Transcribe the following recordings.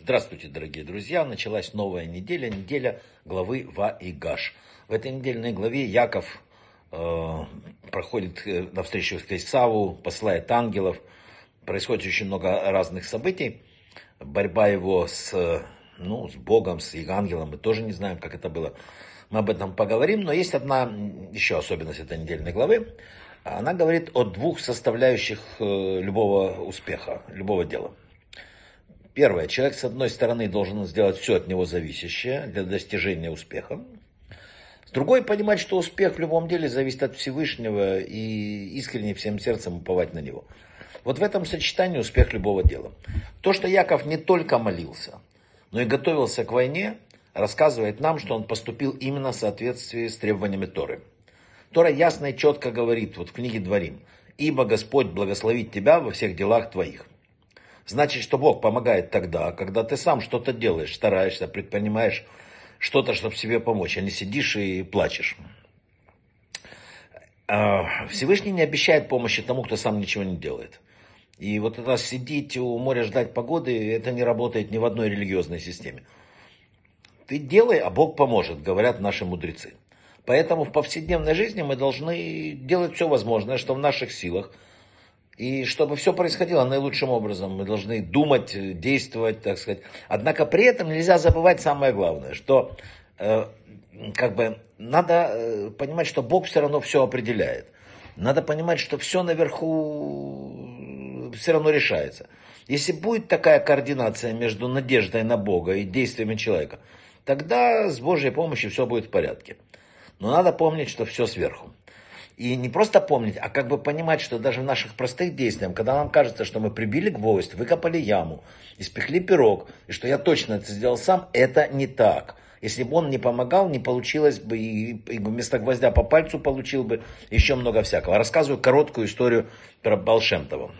Здравствуйте, дорогие друзья! Началась новая неделя, неделя главы Ва и Гаш. В этой недельной главе Яков э, проходит э, навстречу к Исаву, посылает ангелов. Происходит очень много разных событий. Борьба его с, ну, с Богом, с ангелом, мы тоже не знаем, как это было. Мы об этом поговорим, но есть одна еще особенность этой недельной главы. Она говорит о двух составляющих э, любого успеха, любого дела – Первое. Человек, с одной стороны, должен сделать все от него зависящее для достижения успеха. С другой, понимать, что успех в любом деле зависит от Всевышнего и искренне всем сердцем уповать на него. Вот в этом сочетании успех любого дела. То, что Яков не только молился, но и готовился к войне, рассказывает нам, что он поступил именно в соответствии с требованиями Торы. Тора ясно и четко говорит, вот в книге Дворим, «Ибо Господь благословит тебя во всех делах твоих». Значит, что Бог помогает тогда, когда ты сам что-то делаешь, стараешься, предпринимаешь что-то, чтобы себе помочь, а не сидишь и плачешь. А, Всевышний не обещает помощи тому, кто сам ничего не делает. И вот это сидеть у моря ждать погоды, это не работает ни в одной религиозной системе. Ты делай, а Бог поможет, говорят наши мудрецы. Поэтому в повседневной жизни мы должны делать все возможное, что в наших силах – и чтобы все происходило наилучшим образом, мы должны думать, действовать, так сказать. Однако при этом нельзя забывать самое главное, что э, как бы надо э, понимать, что Бог все равно все определяет. Надо понимать, что все наверху все равно решается. Если будет такая координация между надеждой на Бога и действиями человека, тогда с Божьей помощью все будет в порядке. Но надо помнить, что все сверху. И не просто помнить, а как бы понимать, что даже в наших простых действиях, когда нам кажется, что мы прибили гвоздь, выкопали яму, испекли пирог, и что я точно это сделал сам, это не так. Если бы он не помогал, не получилось бы, и, и вместо гвоздя по пальцу получил бы еще много всякого. Рассказываю короткую историю про Балшемтова.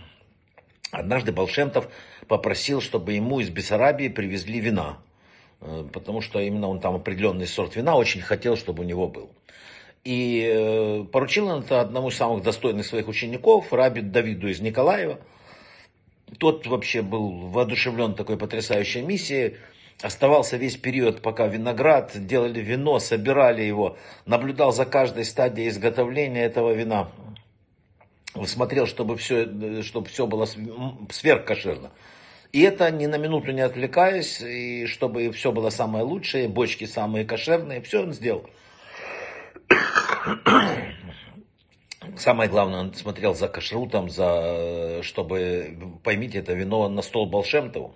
Однажды Балшемтов попросил, чтобы ему из Бессарабии привезли вина, э, потому что именно он там определенный сорт вина очень хотел, чтобы у него был. И э, поручил он это одному из самых достойных своих учеников, Раби Давиду из Николаева. Тот вообще был воодушевлен такой потрясающей миссией. Оставался весь период, пока виноград, делали вино, собирали его, наблюдал за каждой стадией изготовления этого вина. Смотрел, чтобы все, чтобы все было сверхкошерно. И это ни на минуту не отвлекаясь, и чтобы все было самое лучшее, бочки самые кошерные, все он сделал. Самое главное, он смотрел за кашрутом, за, чтобы, поймите, это вино на стол Балшемтову.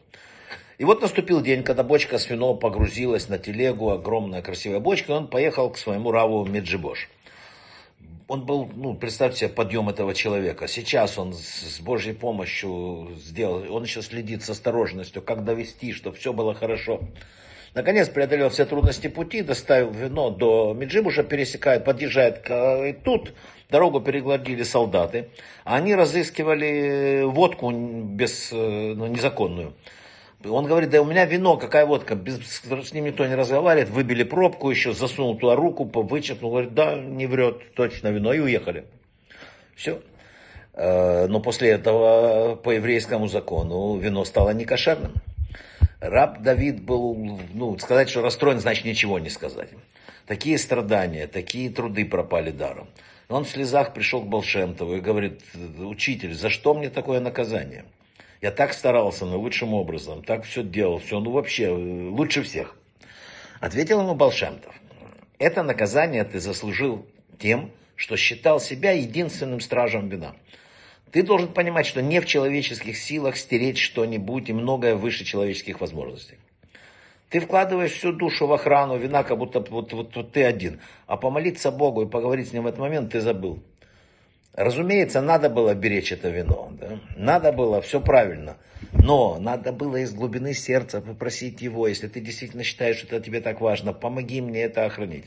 И вот наступил день, когда бочка с вином погрузилась на телегу, огромная красивая бочка, и он поехал к своему раву Меджибош. Он был, ну, представьте себе подъем этого человека. Сейчас он с Божьей помощью сделал, он еще следит с осторожностью, как довести, чтобы все было хорошо. Наконец преодолел все трудности пути, доставил вино до Меджибуша, пересекает, подъезжает. К... И тут дорогу перегладили солдаты. Они разыскивали водку без, э, ну, незаконную. Он говорит, да у меня вино, какая водка, без, с ним никто не разговаривает, выбили пробку еще, засунул туда руку, вычеркнул, говорит, да, не врет, точно вино, и уехали. Все. Э, но после этого по еврейскому закону вино стало некошерным. Раб Давид был, ну, сказать, что расстроен, значит ничего не сказать. Такие страдания, такие труды пропали даром. Он в слезах пришел к Болшемтову и говорит, учитель, за что мне такое наказание? Я так старался наилучшим образом, так все делал, все, ну вообще, лучше всех. Ответил ему Болшемтов, это наказание ты заслужил тем, что считал себя единственным стражем вина. Ты должен понимать, что не в человеческих силах стереть что-нибудь и многое выше человеческих возможностей. Ты вкладываешь всю душу в охрану вина, как будто вот, вот, вот ты один. А помолиться Богу и поговорить с Ним в этот момент ты забыл. Разумеется, надо было беречь это вино. Да? Надо было, все правильно. Но надо было из глубины сердца попросить Его, если ты действительно считаешь, что это тебе так важно, помоги мне это охранить.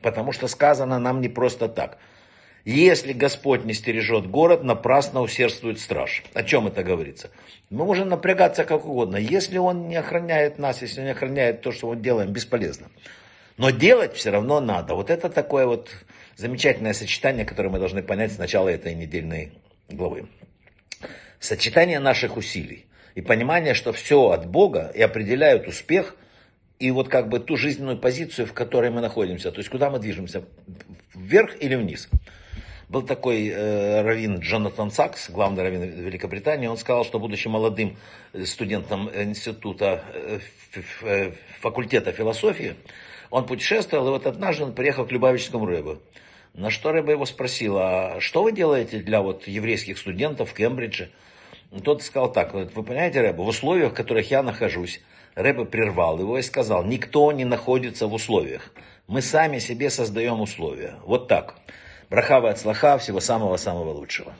Потому что сказано нам не просто так – если Господь не стережет город, напрасно усердствует страж. О чем это говорится? Мы можем напрягаться как угодно. Если Он не охраняет нас, если Он не охраняет то, что мы делаем, бесполезно. Но делать все равно надо. Вот это такое вот замечательное сочетание, которое мы должны понять с начала этой недельной главы. Сочетание наших усилий. и понимание, что все от Бога и определяют успех и вот как бы ту жизненную позицию, в которой мы находимся, то есть куда мы движемся, вверх или вниз. Был такой э, раввин Джонатан Сакс, главный раввин Великобритании, он сказал, что будучи молодым студентом института, э, э, факультета философии, он путешествовал, и вот однажды он приехал к Любавическому Рэбу. На что Рэба его спросил, а что вы делаете для вот еврейских студентов в Кембридже? Тот сказал так, вы понимаете, Рэба, в условиях, в которых я нахожусь, Рэба прервал его и сказал, никто не находится в условиях. Мы сами себе создаем условия. Вот так. Брахава от слаха, всего самого-самого лучшего.